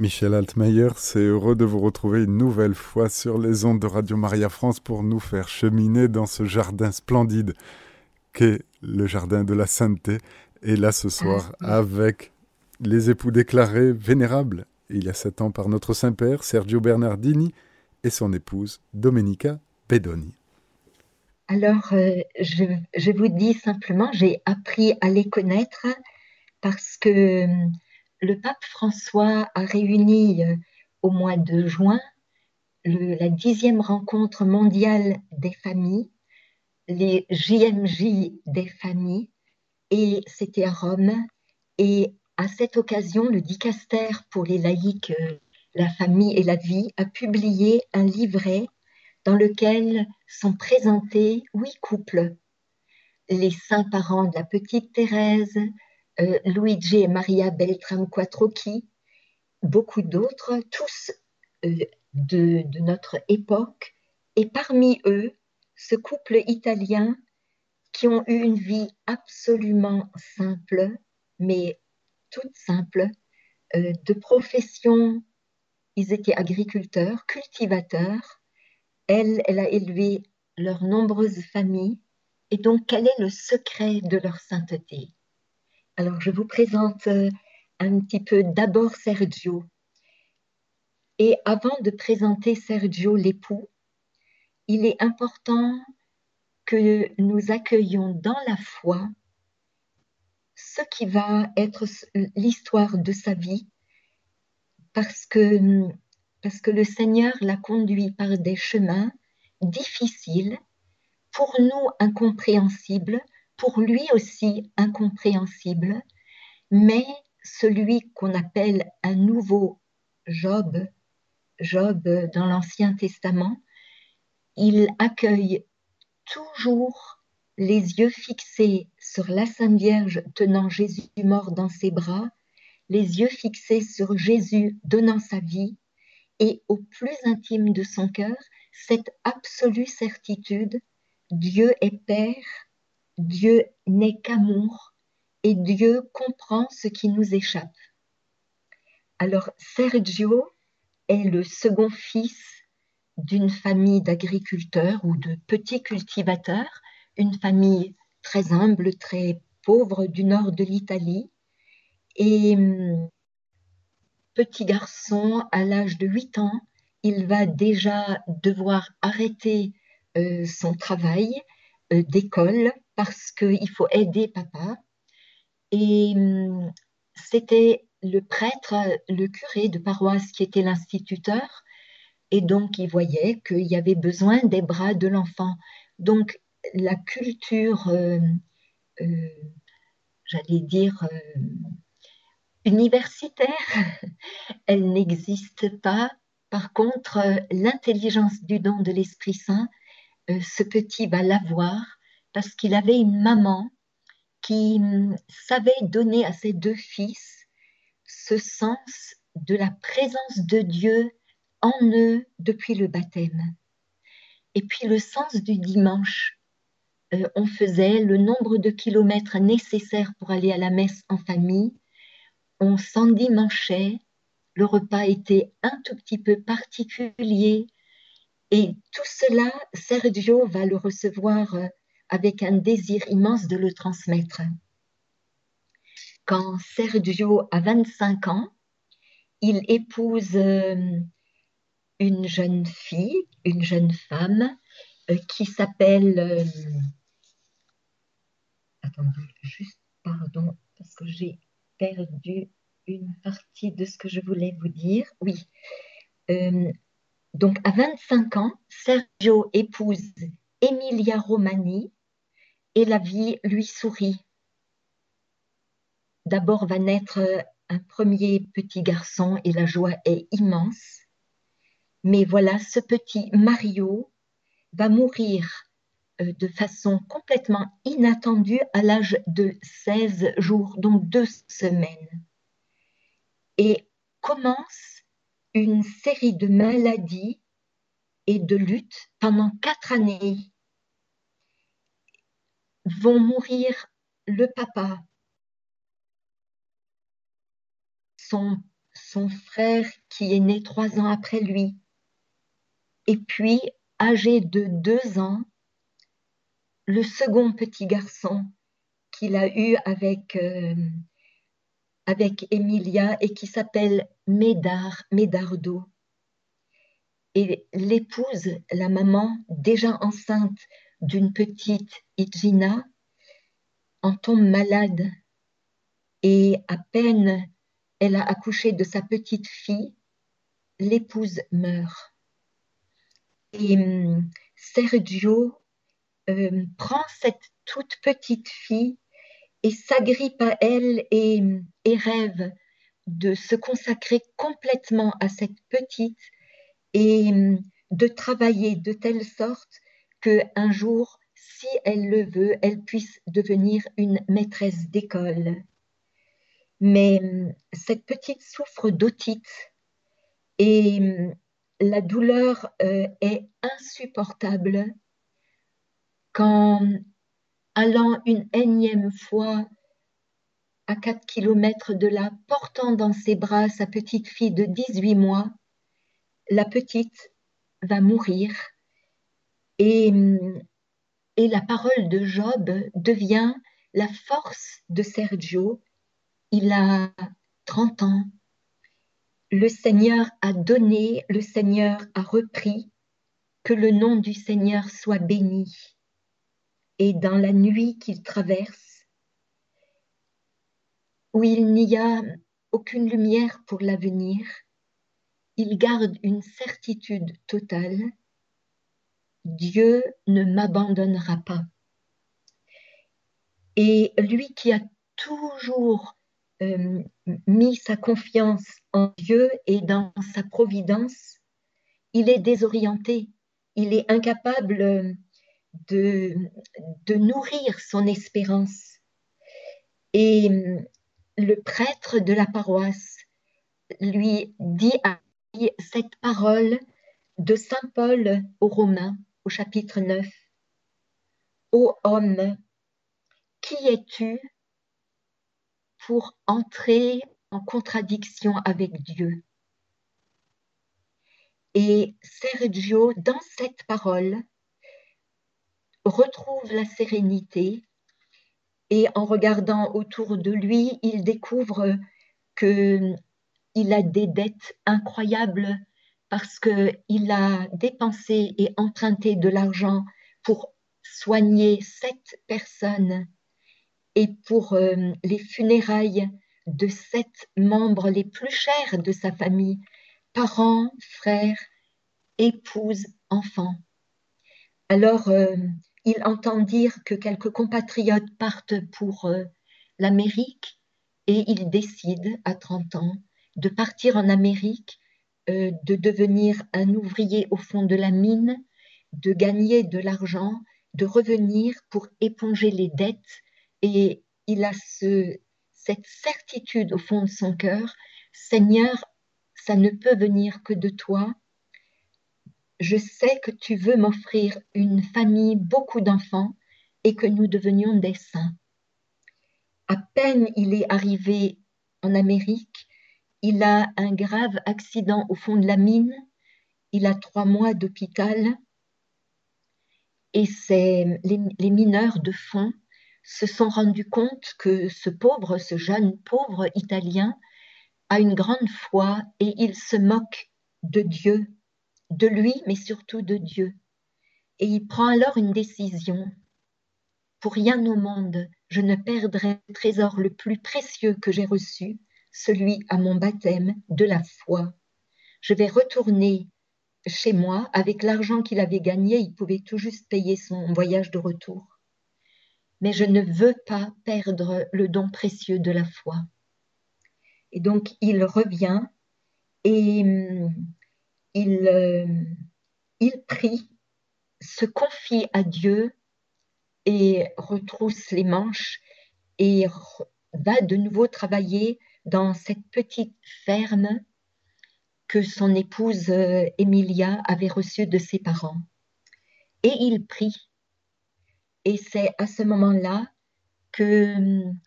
Michel Altmaier, c'est heureux de vous retrouver une nouvelle fois sur les ondes de Radio Maria France pour nous faire cheminer dans ce jardin splendide qu'est le jardin de la sainteté. Et là ce soir, ah, avec les époux déclarés vénérables il y a sept ans par notre Saint-Père Sergio Bernardini et son épouse Domenica Bedoni. Alors, euh, je, je, vous dis simplement, j'ai appris à les connaître parce que le pape François a réuni euh, au mois de juin la dixième rencontre mondiale des familles, les JMJ des familles, et c'était à Rome. Et à cette occasion, le dicaster pour les laïcs, euh, la famille et la vie, a publié un livret dans lequel sont présentés huit couples. Les saints parents de la petite Thérèse, euh, Luigi et Maria Beltram Quattrocchi, beaucoup d'autres, tous euh, de, notre époque, et parmi eux, ce couple italien qui ont eu une vie absolument simple, mais toute simple, euh, de profession, ils étaient agriculteurs, cultivateurs, elle, elle a élevé leurs nombreuses familles, et donc quel est le secret de leur sainteté? Alors, je vous présente euh, un petit peu d'abord Sergio. Et avant de présenter Sergio l'époux, il est important que nous accueillions dans la foi ce qui va être l'histoire de sa vie, parce que, parce que le Seigneur l'a conduit par des chemins difficiles, pour nous incompréhensibles, pour lui aussi incompréhensible, mais celui qu'on appelle un nouveau Job, Job dans l'Ancien Testament, il accueille toujours les yeux fixés sur la Sainte Vierge tenant Jésus mort dans ses bras, les yeux fixés sur Jésus donnant sa vie, et au plus intime de son cœur, cette absolue certitude, Dieu est Père, Dieu n'est qu'amour et Dieu comprend ce qui nous échappe. Alors Sergio est le second fils d'une famille d'agriculteurs ou de petits cultivateurs, une famille très humble, très pauvre du nord de l'Italie. Et hum, petit garçon, à l'âge de 8 ans, il va déjà devoir arrêter euh, son travail euh, d'école parce qu'il faut aider papa. Et hum, c'était le prêtre, le curé de paroisse qui était l'instituteur, et donc il voyait qu'il y avait besoin des bras de l'enfant. Donc la culture, euh, euh, j'allais dire, euh, universitaire, elle n'existe pas. Par contre, l'intelligence du don de l'Esprit Saint, ce petit va l'avoir parce qu'il avait une maman qui hum, savait donner à ses deux fils ce sens de la présence de Dieu en eux depuis le baptême. Et puis le sens du dimanche. Euh, on faisait le nombre de kilomètres nécessaires pour aller à la messe en famille. On s'endimanchait. Le repas était un tout petit peu particulier. Et tout cela, Sergio va le recevoir euh, avec un désir immense de le transmettre. Quand Sergio a 25 ans, il épouse euh, une jeune fille, une jeune femme euh, qui s'appelle... Euh, attendez, juste pardon, parce que j'ai perdu une partie de ce que je voulais vous dire. Oui. donc à 25 ans, Sergio épouse Emilia Romani, et la vie lui sourit. D'abord va naître un premier petit garçon et la joie est immense. Mais voilà, ce petit Mario va mourir euh, de façon complètement inattendue à l'âge de 16 jours, donc deux semaines. Et commence une série de maladies et de luttes pendant quatre années vont mourir le papa, son, son frère qui est né trois ans après lui. Et puis, âgé de deux ans, le second petit garçon qu'il a eu avec, euh, avec Emilia et qui s'appelle Médard, Médardo. Et l'épouse, la maman, déjà enceinte d'une petite Igina, en tombe malade et à peine elle a accouché de sa petite fille, l'épouse meurt. Et hum, Sergio euh, prend cette toute petite fille et s'agrippe à elle et, et, rêve de se consacrer complètement à cette petite et hum, de travailler de telle sorte que un jour, si elle le veut, elle puisse devenir une maîtresse d'école. Mais hum, cette petite souffre d'otite et hum, la douleur euh, est insupportable quand, allant une énième fois à 4 kilomètres de là, portant dans ses bras sa petite fille de 18 mois, la petite va mourir et, la parole de Job devient la force de Sergio il a 30 ans. Le Seigneur a donné, le Seigneur a repris, que le nom du Seigneur soit béni. Et dans la nuit qu'il traverse, où il n'y a aucune lumière pour l'avenir, il garde une certitude totale. Dieu ne m'abandonnera pas. Et lui qui a toujours euh, mis sa confiance en Dieu et dans sa providence, il est désorienté, il est incapable de, de nourrir son espérance. Et euh, le prêtre de la paroisse lui dit cette parole de Saint Paul aux Romains au chapitre 9. Ô homme, qui es-tu pour entrer en contradiction avec Dieu? Et Sergio, dans cette parole, retrouve la sérénité et en regardant autour de lui, il découvre que il a des dettes incroyables parce qu'il a dépensé et emprunté de l'argent pour soigner sept personnes et pour euh, les funérailles de sept membres les plus chers de sa famille, parents, frères, épouses, enfants. Alors, euh, il entend dire que quelques compatriotes partent pour euh, l'Amérique et il décide à 30 ans de partir en Amérique, de devenir un ouvrier au fond de la mine, de gagner de l'argent, de revenir pour éponger les dettes et il a ce, cette certitude au fond de son cœur, Seigneur, ça ne peut venir que de toi. Je sais que tu veux m'offrir une famille, beaucoup d'enfants, et que nous devenions des saints. À peine il est arrivé en Amérique, il a un grave accident au fond de la mine, il a trois mois d'hôpital, et les, les mineurs de fond se sont rendus compte que ce pauvre, ce jeune pauvre Italien a une grande foi et il se moque de Dieu, de lui, mais surtout de Dieu. Et il prend alors une décision. Pour rien au monde, je ne perdrai le trésor le plus précieux que j'ai reçu, celui à mon baptême de la foi. Je vais retourner chez moi avec l'argent qu'il avait gagné, il pouvait tout juste payer son voyage de retour mais je ne veux pas perdre le don précieux de la foi. Et donc il revient et hum, il, euh, il prie, se confie à Dieu et retrousse les manches et va de nouveau travailler dans cette petite ferme que son épouse euh, Emilia avait reçue de ses parents. Et il prie et c'est à ce moment-là que hum,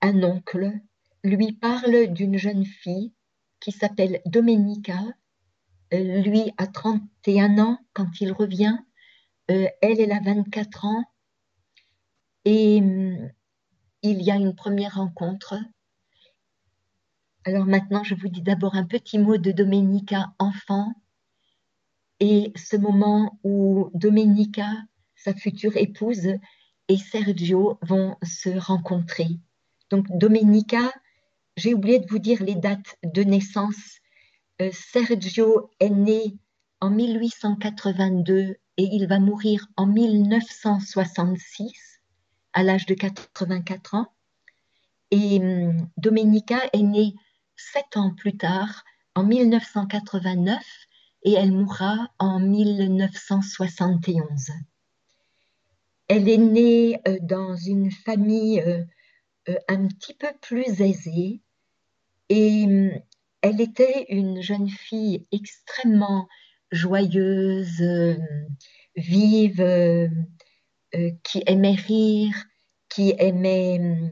un oncle lui parle d'une jeune fille qui s'appelle Domenica. Euh, lui a 31 ans quand il revient. Euh, elle, elle a 24 ans. Et hum, il y a une première rencontre. Alors maintenant, je vous dis d'abord un petit mot de Domenica enfant et ce moment où Domenica, sa future épouse, et Sergio vont se rencontrer. Donc Domenica, j'ai oublié de vous dire les dates de naissance. Euh, Sergio est né en 1882 et il va mourir en 1966 à l'âge de 84 ans. Et hum, Domenica est née sept ans plus tard, en 1989, et elle mourra en 1971. Elle est née euh, dans une famille euh, euh, un petit peu plus aisée et hum, elle était une jeune fille extrêmement joyeuse, vive, qui aimait rire, qui aimait hum,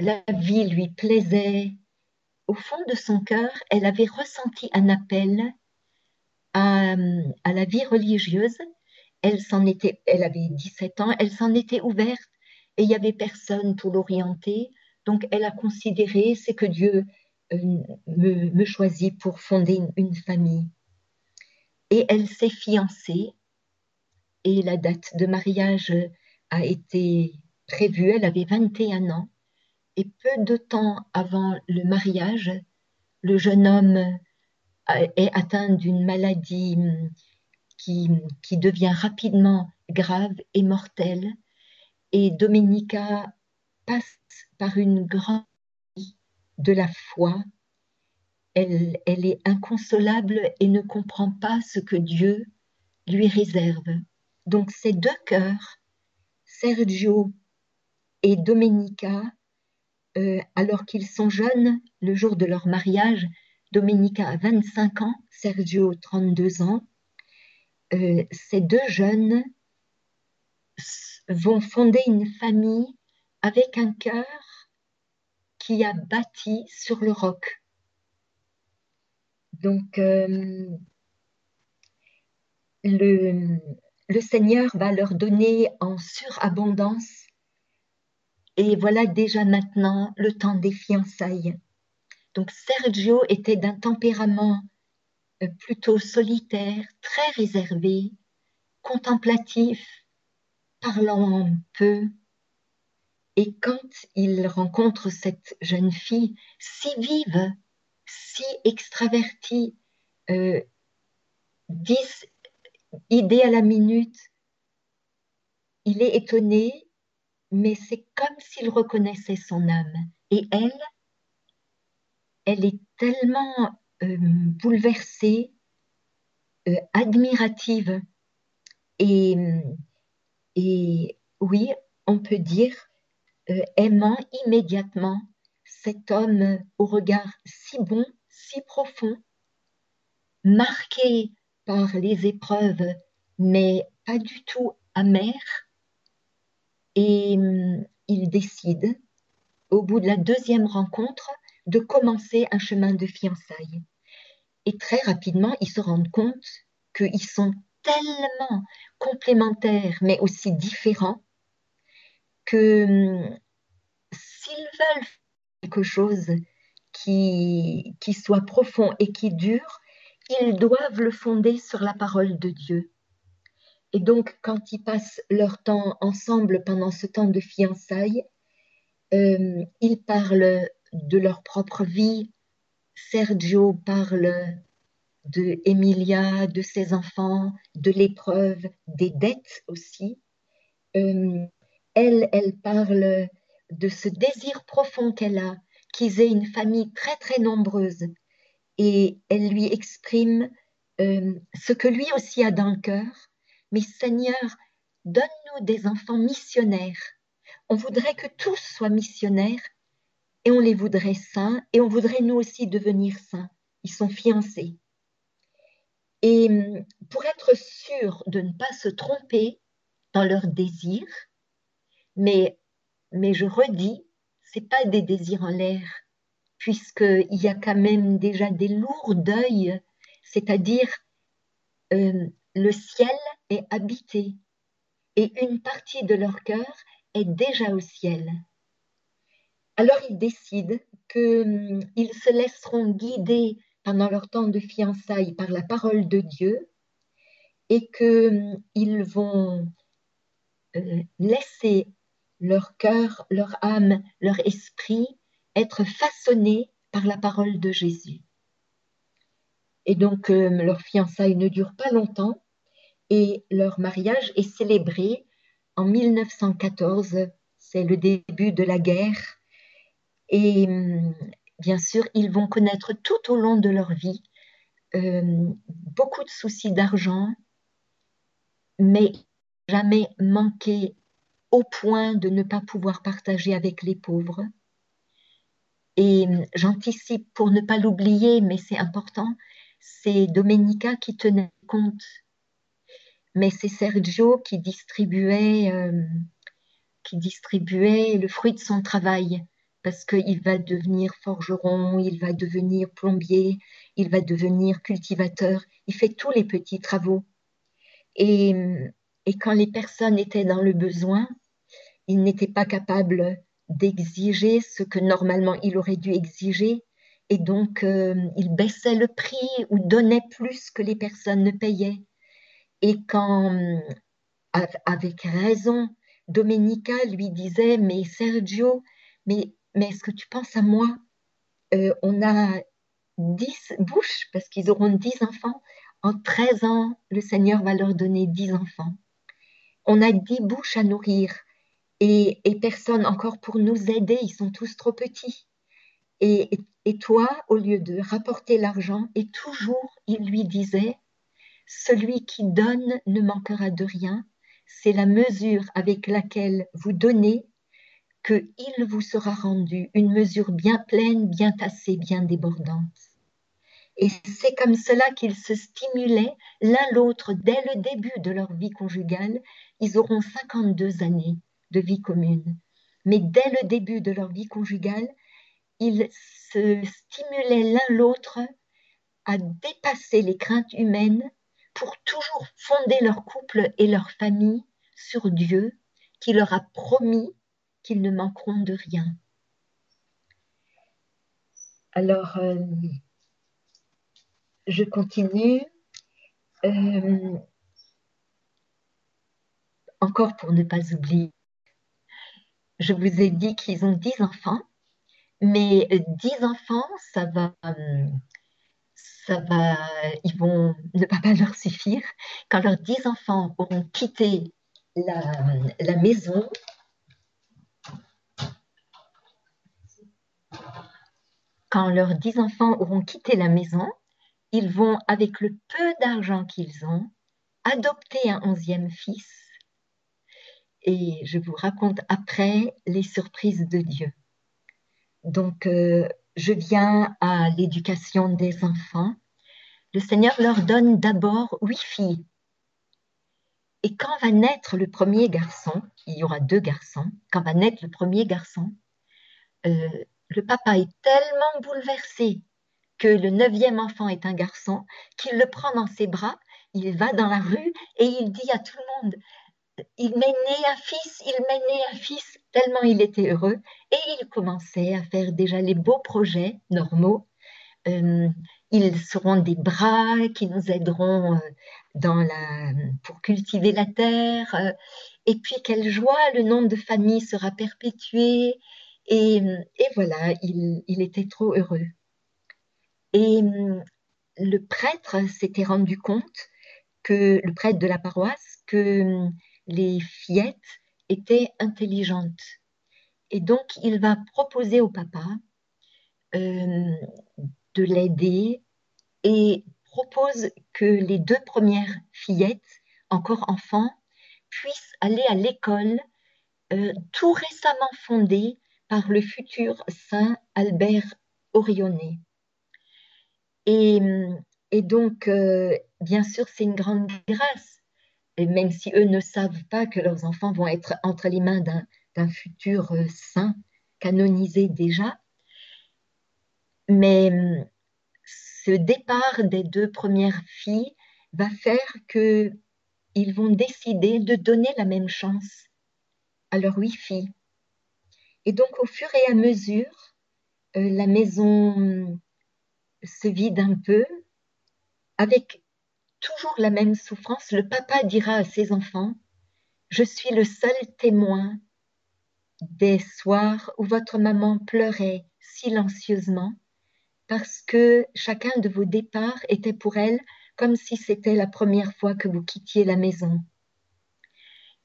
la vie lui plaisait. Au fond de son cœur, elle avait ressenti un appel à, la vie religieuse. Elle s'en était, elle avait 17 ans, elle s'en était ouverte et il n'y avait personne pour l'orienter. Donc elle a considéré, c'est que Dieu euh, me, choisit pour fonder une, une famille. Et elle s'est fiancée et la date de mariage a été prévue, elle avait 21 ans. Et peu de temps avant le mariage, le jeune homme est atteint d'une maladie qui, qui, devient rapidement grave et mortelle. Et Domenica passe par une grande de la foi. Elle, elle est inconsolable et ne comprend pas ce que Dieu lui réserve. Donc ces deux cœurs, Sergio et Domenica, euh, alors qu'ils sont jeunes, le jour de leur mariage, Domenica a 25 ans, Sergio 32 ans. Euh, ces deux jeunes vont fonder une famille avec un cœur qui a bâti sur le roc. Donc, euh, le Seigneur va leur donner en surabondance et voilà déjà maintenant le temps des fiançailles. Donc Sergio était d'un tempérament euh, plutôt solitaire, très réservé, contemplatif, parlant peu. Et quand il rencontre cette jeune fille si vive, si extravertie, euh, dix idées à la minute, il est étonné mais c'est comme s'il reconnaissait son âme. Et elle, elle est tellement euh, bouleversée, euh, admirative. Et, oui, on peut dire euh, aimant immédiatement cet homme au regard si bon, si profond, marqué par les épreuves, mais pas du tout amer et hum, il décide, au bout de la deuxième rencontre, de commencer un chemin de fiançailles. Et très rapidement, ils se rendent compte qu'ils sont tellement complémentaires, mais aussi différents, que hum, s'ils veulent quelque chose qui soit profond et qui dure, ils doivent le fonder sur la parole de Dieu. Et donc, quand ils passent leur temps ensemble pendant ce temps de fiançailles, euh, ils parlent de leur propre vie. Sergio parle de Emilia, de ses enfants, de l'épreuve, des dettes aussi. Euh, elle, elle parle de ce désir profond qu'elle a, qu'ils aient une famille très très nombreuse. Et elle lui exprime euh, ce que lui aussi a dans le cœur, mais Seigneur, donne-nous des enfants missionnaires. On voudrait que tous soient missionnaires et on les voudrait saints et on voudrait nous aussi devenir saints. Ils sont fiancés. Et hum, pour être sûr de ne pas se tromper dans leurs désirs, mais, mais je redis, c'est pas des désirs en l'air, puisqu'il y a quand même déjà des lourds deuils, c'est-à-dire euh, le ciel est habité et une partie de leur cœur est déjà au ciel. Alors ils décident qu'ils hum, se laisseront guider pendant leur temps de fiançailles par la parole de Dieu et qu'ils hum, vont euh, laisser leur cœur, leur âme, leur esprit être façonnés par la parole de Jésus. Et donc euh, leur fiançailles ne dure pas longtemps et leur mariage est célébré en 1914. C'est le début de la guerre. Et hum, bien sûr, ils vont connaître tout au long de leur vie euh, beaucoup de soucis d'argent, mais jamais manquer au point de ne pas pouvoir partager avec les pauvres. Et j'anticipe pour ne pas l'oublier, mais c'est important, c'est Domenica qui tenait compte, mais c'est Sergio qui distribuait, euh, qui distribuait le fruit de son travail, parce qu'il va devenir forgeron, il va devenir plombier, il va devenir cultivateur, il fait tous les petits travaux. Et, et quand les personnes étaient dans le besoin, il n'était pas capable d'exiger ce que normalement il aurait dû exiger et donc euh, il baissait le prix ou donnait plus que les personnes ne payaient. Et quand, avec raison, Domenica lui disait, mais Sergio, mais, est-ce que tu penses à moi? Euh, On a dix bouches, parce qu'ils auront dix enfants. En 13 ans, le Seigneur va leur donner dix enfants. On a dix bouches à nourrir et, personne encore pour nous aider, ils sont tous trop petits. Et, toi, au lieu de rapporter l'argent, et toujours il lui disait, celui qui donne ne manquera de rien, c'est la mesure avec laquelle vous donnez que il vous sera rendu, une mesure bien pleine, bien tassée, bien débordante. Et c'est comme cela qu'ils se stimulaient l'un l'autre dès le début de leur vie conjugale. Ils auront 52 années de vie commune. Mais dès le début de leur vie conjugale, ils se stimulaient l'un l'autre à dépasser les craintes humaines pour toujours fonder leur couple et leur famille sur Dieu qui leur a promis qu'ils ne manqueront de rien. Alors, euh, je continue. Euh, encore pour ne pas oublier je vous ai dit qu'ils ont 10 enfants, mais 10 enfants, ça va, ça va, ils vont ne pas leur suffire. Quand leurs 10 enfants auront quitté la, maison, quand leurs 10 enfants auront quitté la maison, ils vont, avec le peu d'argent qu'ils ont, adopter un onzième fils et je vous raconte après les surprises de Dieu. Donc, euh, je viens à l'éducation des enfants. Le Seigneur leur donne d'abord huit filles. Et quand va naître le premier garçon, il y aura deux garçons, quand va naître le premier garçon, euh, le papa est tellement bouleversé que le neuvième enfant est un garçon, qu'il le prend dans ses bras, il va dans la rue et il dit à tout le monde, il né un fils, il né un fils, tellement il était heureux. Et il commençait à faire déjà les beaux projets normaux. Euh, ils seront des bras qui nous aideront euh, dans pour cultiver la terre. Et puis, quelle joie, le nom de famille sera perpétué. Et, et voilà, il, il, était trop heureux. Et le prêtre s'était rendu compte que, le prêtre de la paroisse, que les fillettes étaient intelligentes. Et donc, il va proposer au papa euh, de l'aider et propose que les deux premières fillettes, encore enfants, puissent aller à l'école euh, tout récemment fondée par le futur saint Albert Orionnet. Et, donc, euh, bien sûr, c'est une grande grâce même si eux ne savent pas que leurs enfants vont être entre les mains d'un futur euh, saint canonisé déjà. Mais ce départ des deux premières filles va faire que ils vont décider de donner la même chance à leurs huit filles. Et donc, au fur et à mesure, euh, la maison se vide un peu, avec toujours la même souffrance. Le papa dira à ses enfants, je suis le seul témoin des soirs où votre maman pleurait silencieusement parce que chacun de vos départs était pour elle comme si c'était la première fois que vous quittiez la maison.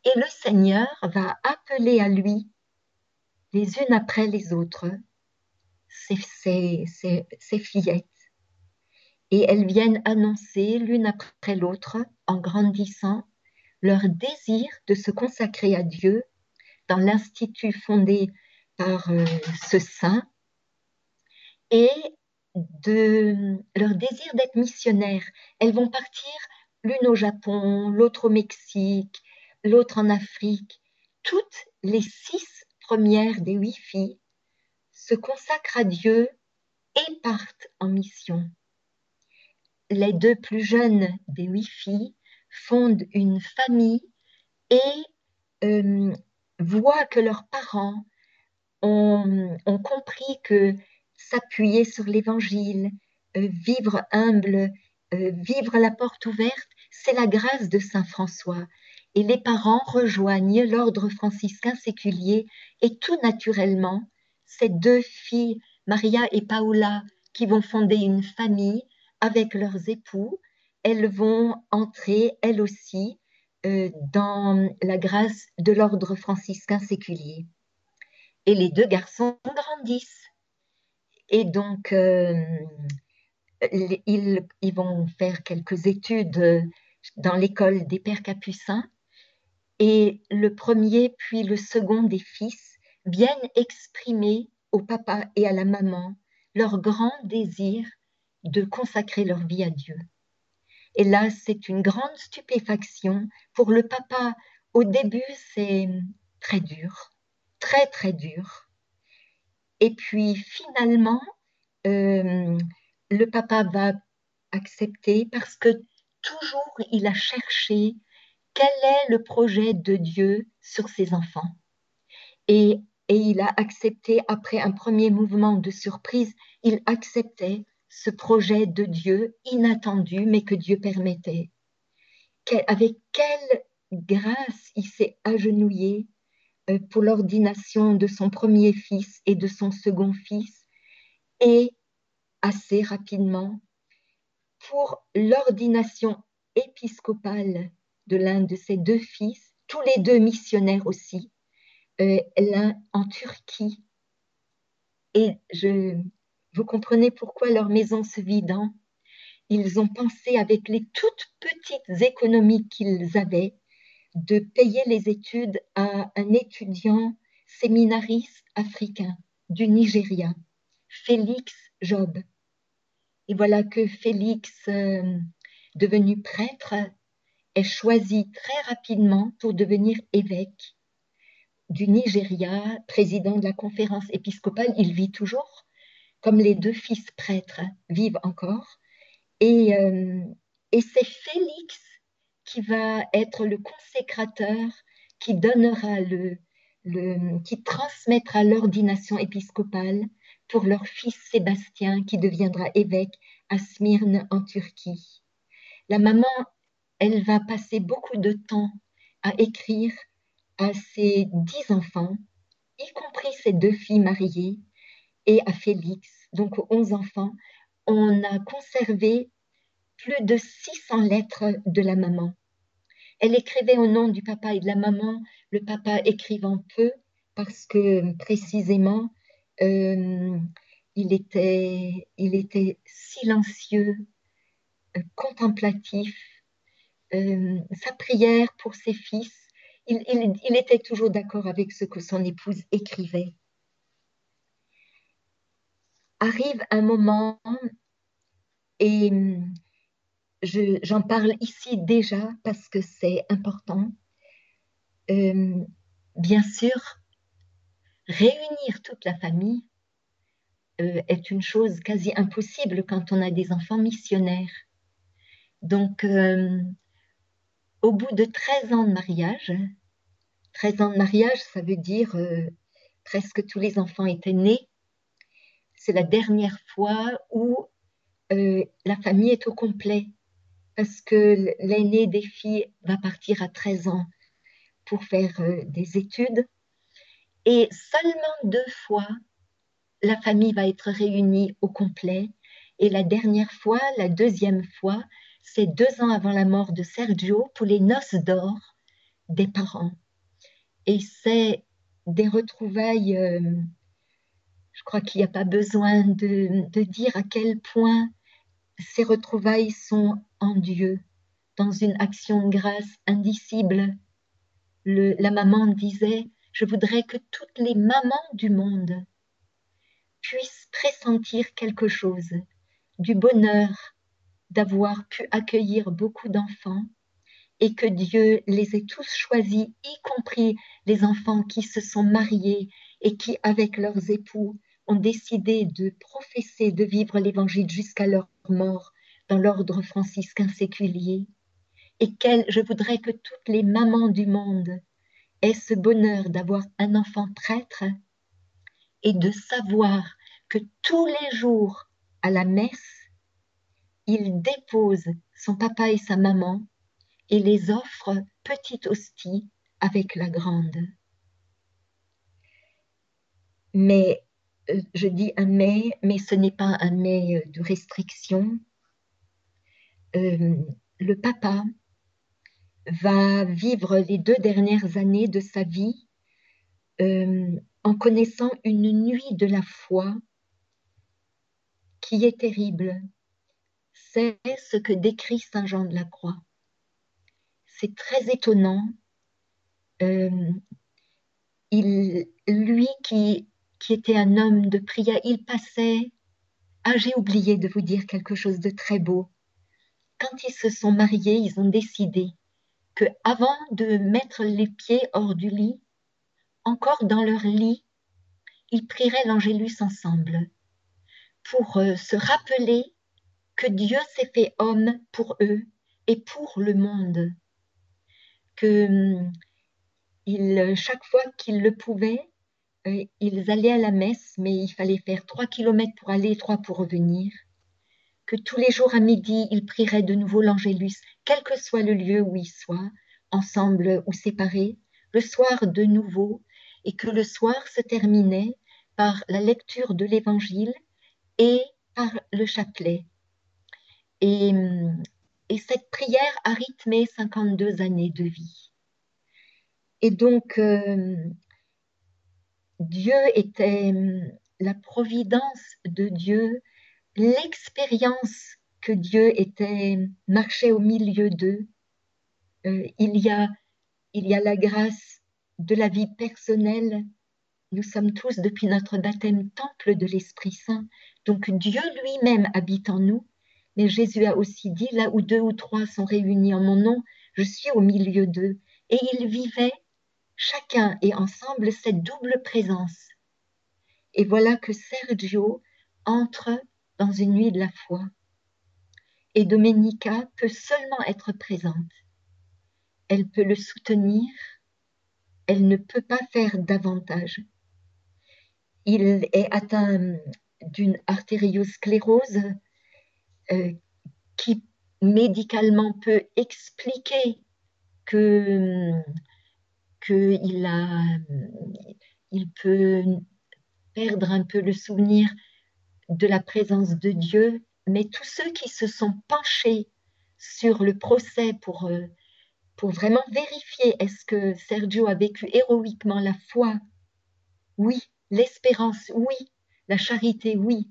Et le Seigneur va appeler à lui, les unes après les autres, ses, fillettes. Et elles viennent annoncer l'une après l'autre, en grandissant, leur désir de se consacrer à Dieu dans l'institut fondé par euh, ce saint et de leur désir d'être missionnaires. Elles vont partir l'une au Japon, l'autre au Mexique, l'autre en Afrique. Toutes les six premières des huit filles se consacrent à Dieu et partent en mission. Les deux plus jeunes des huit filles fondent une famille et euh, voient que leurs parents ont, compris que s'appuyer sur l'évangile, euh, vivre humble, euh, vivre la porte ouverte, c'est la grâce de Saint François. Et les parents rejoignent l'ordre franciscain séculier et tout naturellement, ces deux filles, Maria et Paola, qui vont fonder une famille avec leurs époux, elles vont entrer, elles aussi, euh, dans la grâce de l'ordre franciscain séculier. Et les deux garçons grandissent. Et donc, euh, ils, vont faire quelques études dans l'école des pères capucins. Et le premier puis le second des fils viennent exprimer au papa et à la maman leur grand désir de consacrer leur vie à Dieu. Et là, c'est une grande stupéfaction. Pour le papa, au début, c'est très dur, très, très dur. Et puis finalement, euh, le papa va accepter parce que toujours il a cherché quel est le projet de Dieu sur ses enfants. Et, et il a accepté, après un premier mouvement de surprise, il acceptait ce projet de Dieu inattendu, mais que Dieu permettait. Avec quelle grâce il s'est agenouillé euh, pour l'ordination de son premier fils et de son second fils, et assez rapidement pour l'ordination épiscopale de l'un de ses deux fils, tous les deux missionnaires aussi, euh, l'un en Turquie. Et je, vous comprenez pourquoi leur maison se vidant. Ils ont pensé avec les toutes petites économies qu'ils avaient de payer les études à un étudiant séminariste africain du Nigeria, Félix Job. Et voilà que Félix, euh, devenu prêtre, est choisi très rapidement pour devenir évêque du Nigeria, président de la conférence épiscopale. Il vit toujours, comme les deux fils prêtres vivent encore. Et, euh, et c'est Félix qui va être le consécrateur, qui donnera le qui transmettra l'ordination épiscopale pour leur fils Sébastien, qui deviendra évêque à Smyrne en Turquie. La maman, elle va passer beaucoup de temps à écrire à ses dix enfants, y compris ses deux filles mariées, et à Félix, donc aux onze enfants. On a conservé plus de 600 lettres de la maman. Elle écrivait au nom du papa et de la maman, le papa écrivant peu parce que précisément euh, il, était, il était silencieux, euh, contemplatif. Euh, sa prière pour ses fils, il, il était toujours d'accord avec ce que son épouse écrivait. Arrive un moment et j'en parle ici déjà parce que c'est important. Euh, bien sûr, réunir toute la famille euh, est une chose quasi impossible quand on a des enfants missionnaires. Donc, euh, au bout de 13 ans de mariage, 13 ans de mariage, ça veut dire euh, presque tous les enfants étaient nés. C'est la dernière fois où la famille est au complet parce que l'aîné des filles va partir à 13 ans pour faire des études. Et seulement deux fois, la famille va être réunie au complet. Et la dernière fois, la deuxième fois, c'est deux ans avant la mort de Sergio pour les noces d'or des parents. Et c'est des retrouvailles, euh, je crois qu'il n'y a pas besoin de, dire à quel point ces retrouvailles sont en Dieu, dans une action de grâce indicible. la maman disait, je voudrais que toutes les mamans du monde puissent pressentir quelque chose, du bonheur d'avoir pu accueillir beaucoup d'enfants et que Dieu les ait tous choisis, y compris les enfants qui se sont mariés et qui, avec leurs époux, ont décidé de professer, de vivre l'Évangile jusqu'à leur mort dans l'ordre franciscain séculier. Et quel, je voudrais que toutes les mamans du monde aient ce bonheur d'avoir un enfant prêtre et de savoir que tous les jours à la messe, il dépose son papa et sa maman et les offre petite hostie avec la grande. Mais, je dis un mais, mais ce n'est pas un mais euh, de restriction. Euh, le papa va vivre les deux dernières années de sa vie en connaissant une nuit de la foi qui est terrible. C'est ce que décrit Saint Jean de la Croix. C'est très étonnant. Euh, il, lui qui, qui était un homme de prière, il passait. Ah, j'ai oublié de vous dire quelque chose de très beau. Quand ils se sont mariés, ils ont décidé que avant de mettre les pieds hors du lit, encore dans leur lit, ils prieraient l'Angélus ensemble pour euh, se rappeler que Dieu s'est fait homme pour eux et pour le monde. Que hum, chaque fois qu'ils le pouvaient, euh, ils allaient à la messe, mais il fallait faire trois kilomètres pour aller, trois pour revenir. Que tous les jours à midi, ils prieraient de nouveau l'Angélus, quel que soit le lieu où ils soient, ensemble ou séparés, le soir de nouveau, et que le soir se terminait par la lecture de l'Évangile et par le chapelet. Et, et, cette prière a rythmé 52 années de vie. Et donc, euh, Dieu était la providence de Dieu, l'expérience que Dieu était marché au milieu d'eux. Euh, il, y a, il y a la grâce de la vie personnelle. Nous sommes tous, depuis notre baptême, temple de l'Esprit Saint. Donc Dieu lui-même habite en nous. Mais Jésus a aussi dit, là où deux ou trois sont réunis en mon nom, je suis au milieu d'eux. Et ils vivaient chacun et ensemble cette double présence. Et voilà que Sergio entre dans une nuit de la foi. Et Domenica peut seulement être présente. Elle peut le soutenir, elle ne peut pas faire davantage. Il est atteint d'une artériosclérose euh, qui médicalement peut expliquer que qu'il a il peut perdre un peu le souvenir de la présence de Dieu, mais tous ceux qui se sont penchés sur le procès pour, euh, pour vraiment vérifier est-ce que Sergio a vécu héroïquement la foi, oui, l'espérance, oui, la charité, oui.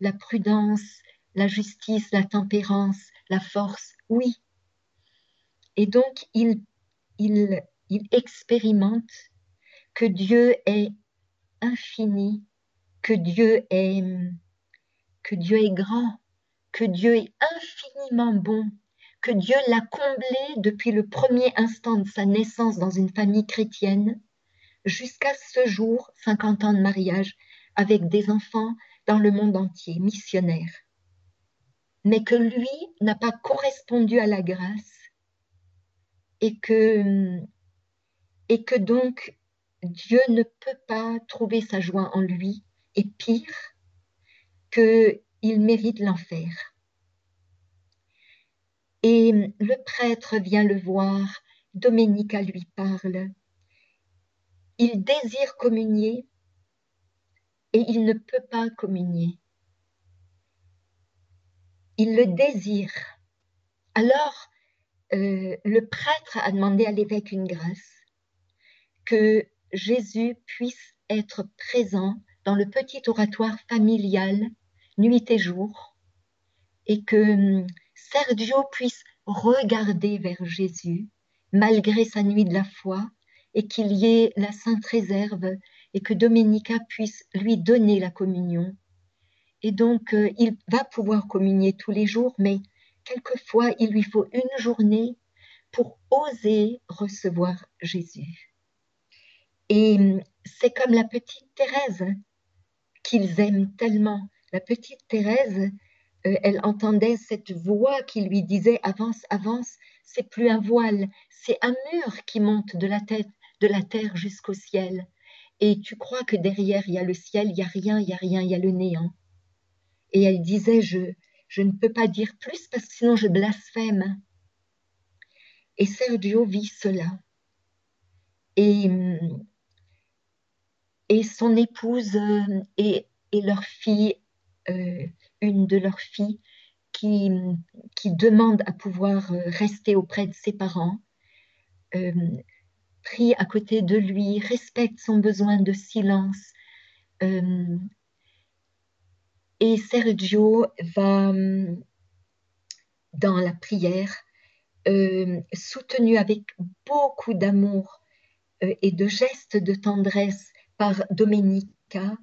La prudence, la justice, la tempérance, la force, oui. Et donc, il, il, il expérimente que Dieu est infini, que Dieu est, que Dieu est grand, que Dieu est infiniment bon, que Dieu l'a comblé depuis le premier instant de sa naissance dans une famille chrétienne jusqu'à ce jour, 50 ans de mariage, avec des enfants, dans le monde entier, missionnaire, mais que lui n'a pas correspondu à la grâce et que, et que donc Dieu ne peut pas trouver sa joie en lui, et pire, qu'il mérite l'enfer. Et le prêtre vient le voir, Doménica lui parle. Il désire communier et il ne peut pas communier. Il le désire. Alors, euh, le prêtre a demandé à l'évêque une grâce, que Jésus puisse être présent dans le petit oratoire familial, nuit et jour, et que hum, Sergio puisse regarder vers Jésus malgré sa nuit de la foi, et qu'il y ait la sainte réserve, et que Domenica puisse lui donner la communion. Et donc, euh, il va pouvoir communier tous les jours, mais quelquefois, il lui faut une journée pour oser recevoir Jésus. Et hum, c'est comme la petite Thérèse qu'ils aiment tellement. La petite Thérèse, euh, elle entendait cette voix qui lui disait avance, avance, c'est plus un voile, c'est un mur qui monte de la terre jusqu'au ciel. Et tu crois que derrière il y a le ciel, il y a rien, il y a rien, il y a le néant. Et elle disait je je ne peux pas dire plus parce que sinon je blasphème. Et Sergio vit cela. Et, et son épouse euh, et, leur fille, euh, une de leurs filles, qui, demande à pouvoir euh, rester auprès de ses parents, prie à côté de lui, respecte son besoin de silence. et Sergio va dans la prière soutenu avec beaucoup d'amour et de gestes de tendresse par Domenica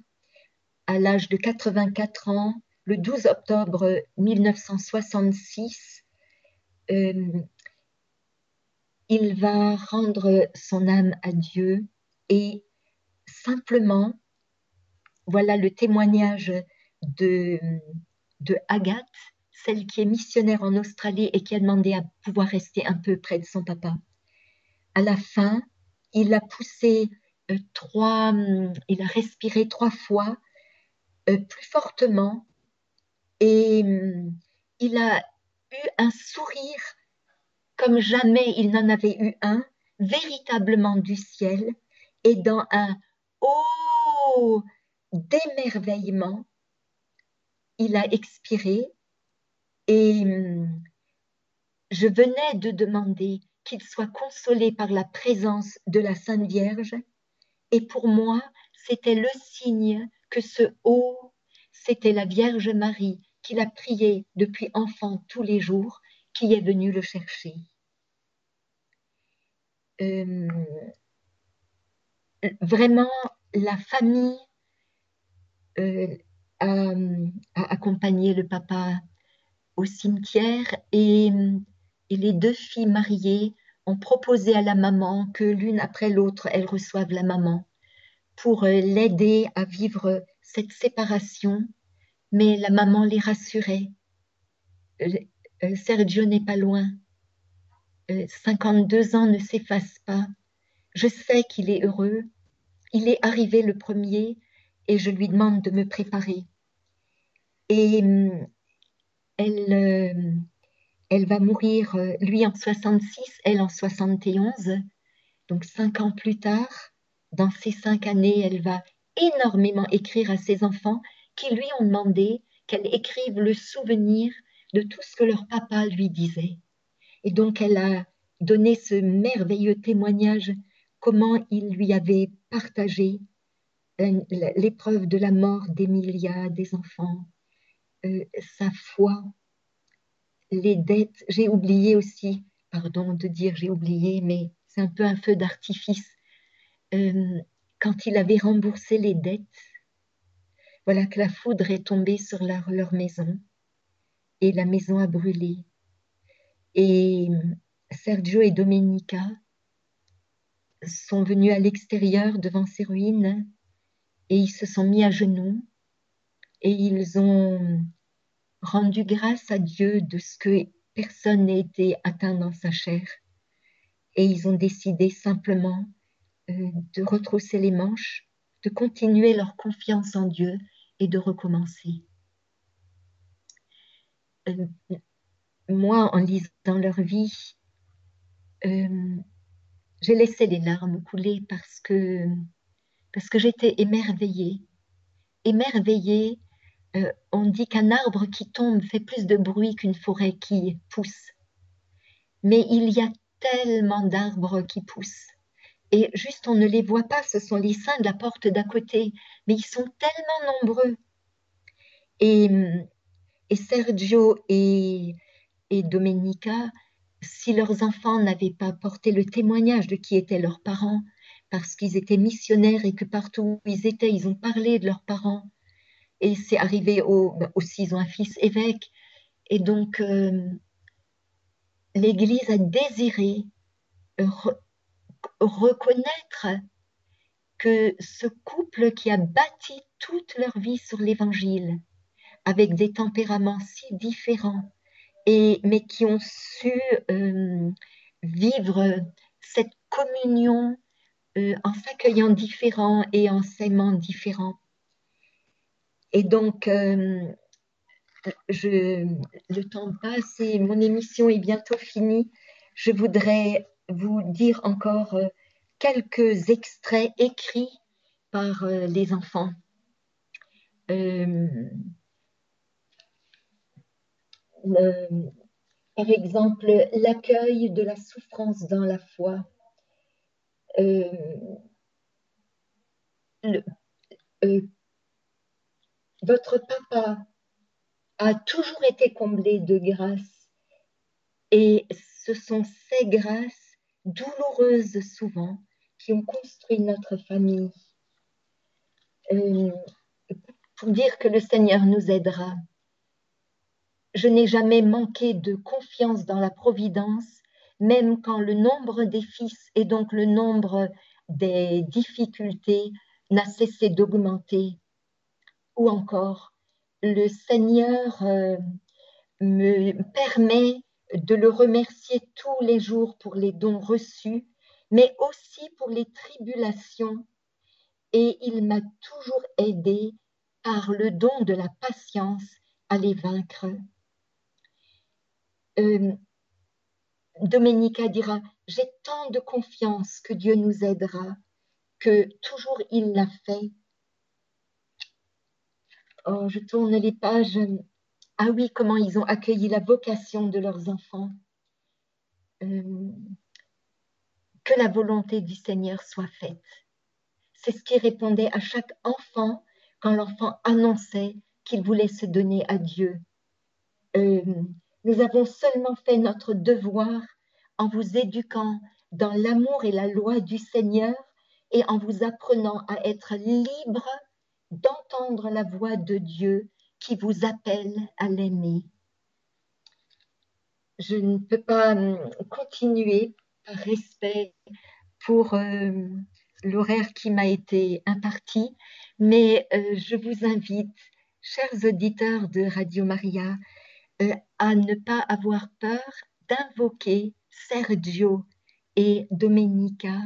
à l'âge de 84 ans, le 12 octobre 1966. Euh, il va rendre son âme à Dieu et simplement, voilà le témoignage de, Agathe celle qui est missionnaire en Australie et qui a demandé à pouvoir rester un peu près de son papa. À la fin, il a poussé trois, hum, il a respiré trois fois euh, plus fortement et hum, il a eu un sourire comme jamais il n'en avait eu un, véritablement du ciel et dans un oh d'émerveillement, il a expiré et hum, je venais de demander qu'il soit consolé par la présence de la Sainte Vierge. Et pour moi, c'était le signe que ce haut, c'était la Vierge Marie qu'il a prié depuis enfant tous les jours, qui est venue le chercher. Hum, vraiment, la famille euh, a, accompagné le papa au cimetière et, les deux filles mariées ont proposé à la maman que l'une après l'autre, elles reçoivent la maman pour euh, l'aider à vivre cette séparation. Mais la maman les rassurait. Euh, euh, Sergio n'est pas loin. 52 ans ne s'effacent pas. Je sais qu'il est heureux. Il est arrivé le premier et je lui demande de me préparer. Et hum, elle, elle va mourir, euh, lui en 66, elle en 71. Donc cinq ans plus tard, dans ces cinq années, elle va énormément écrire à ses enfants qui lui ont demandé qu'elle écrive le souvenir de tout ce que leur papa lui disait. Et donc elle a donné ce merveilleux témoignage, comment il lui avait partagé euh, l'épreuve de la mort d'Emilia, des enfants, euh, sa foi, les dettes. J'ai oublié aussi, pardon de dire j'ai oublié, mais c'est un peu un feu d'artifice. Euh, quand il avait remboursé les dettes, voilà que la foudre est tombée sur leur, leur maison et la maison a brûlé. Et Sergio et Domenica sont venus à l'extérieur devant ces ruines et ils se sont mis à genoux et ils ont rendu grâce à Dieu de ce que personne n'ait été atteint dans sa chair. Et ils ont décidé simplement euh, de retrousser les manches, de continuer leur confiance en Dieu et de recommencer. Euh, moi, en lisant leur vie, euh, j'ai laissé les larmes couler parce que, parce que j'étais émerveillée. Émerveillée, euh, on dit qu'un arbre qui tombe fait plus de bruit qu'une forêt qui pousse. Mais il y a tellement d'arbres qui poussent. Et juste on ne les voit pas, ce sont les saints de la porte d'à côté, mais ils sont tellement nombreux. Et, et Sergio et, et Domenica, si leurs enfants n'avaient pas porté le témoignage de qui étaient leurs parents, parce qu'ils étaient missionnaires et que partout où ils étaient, ils ont parlé de leurs parents. Et c'est arrivé au, aussi, ils ont un fils évêque. Et donc, euh, l'Église a désiré reconnaître que ce couple qui a bâti toute leur vie sur l'Évangile, avec des tempéraments si différents, mais qui ont su euh, vivre cette communion euh, en s'accueillant différents et en s'aimant différents. Et donc, euh, le temps passe et mon émission est bientôt finie. Je voudrais vous dire encore quelques extraits écrits par les enfants. par exemple, l'accueil de la souffrance dans la foi. Euh, euh, votre papa a toujours été comblé de grâce et ce sont ces grâces douloureuses souvent qui ont construit notre famille. Euh, pour dire que le Seigneur nous aidera je n'ai jamais manqué de confiance dans la providence, même quand le nombre des fils et donc le nombre des difficultés n'a cessé d'augmenter. Ou encore, le Seigneur euh, me permet de le remercier tous les jours pour les dons reçus, mais aussi pour les tribulations. Et il m'a toujours aidé par le don de la patience à les vaincre. Euh, Domenica dira, j'ai tant de confiance que Dieu nous aidera, que toujours il l'a fait. Oh, je tourne les pages. Ah oui, comment ils ont accueilli la vocation de leurs enfants. Euh, que la volonté du Seigneur soit faite. C'est ce qui répondait à chaque enfant quand l'enfant annonçait qu'il voulait se donner à Dieu. Euh, nous avons seulement fait notre devoir en vous éduquant dans l'amour et la loi du Seigneur et en vous apprenant à être libre d'entendre la voix de Dieu qui vous appelle à l'aimer. Je ne peux pas hum, continuer par respect pour euh, l'horaire qui m'a été imparti, mais euh, je vous invite, chers auditeurs de Radio Maria, euh, à ne pas avoir peur d'invoquer Sergio et Domenica,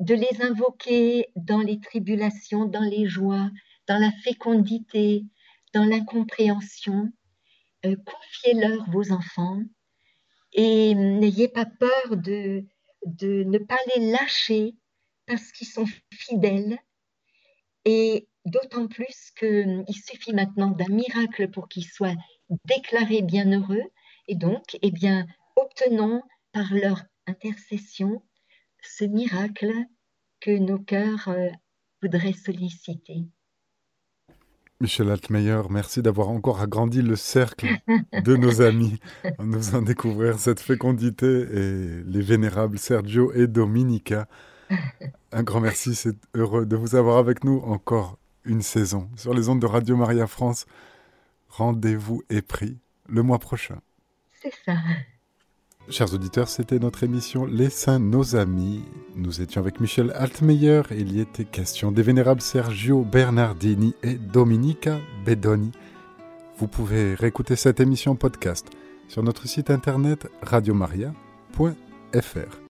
de les invoquer dans les tribulations, dans les joies, dans la fécondité, dans l'incompréhension. Euh, confiez-leur vos enfants et n'ayez pas peur de, de ne pas les lâcher parce qu'ils sont fidèles et d'autant plus qu'il suffit maintenant d'un miracle pour qu'ils soient déclarés bienheureux et donc, eh bien, obtenons par leur intercession ce miracle que nos cœurs euh, voudraient solliciter. Michel Altmeyer, merci d'avoir encore agrandi le cercle de nos amis en nous faisant découvrir cette fécondité et les vénérables Sergio et Dominica. Un grand merci, c'est heureux de vous avoir avec nous encore une saison sur les ondes de Radio Maria France. Rendez-vous est pris le mois prochain. C'est ça. Chers auditeurs, c'était notre émission Les Saints, nos amis. Nous étions avec Michel Altmeyer il y était question des vénérables Sergio Bernardini et Dominica Bedoni. Vous pouvez réécouter cette émission podcast sur notre site internet radiomaria.fr.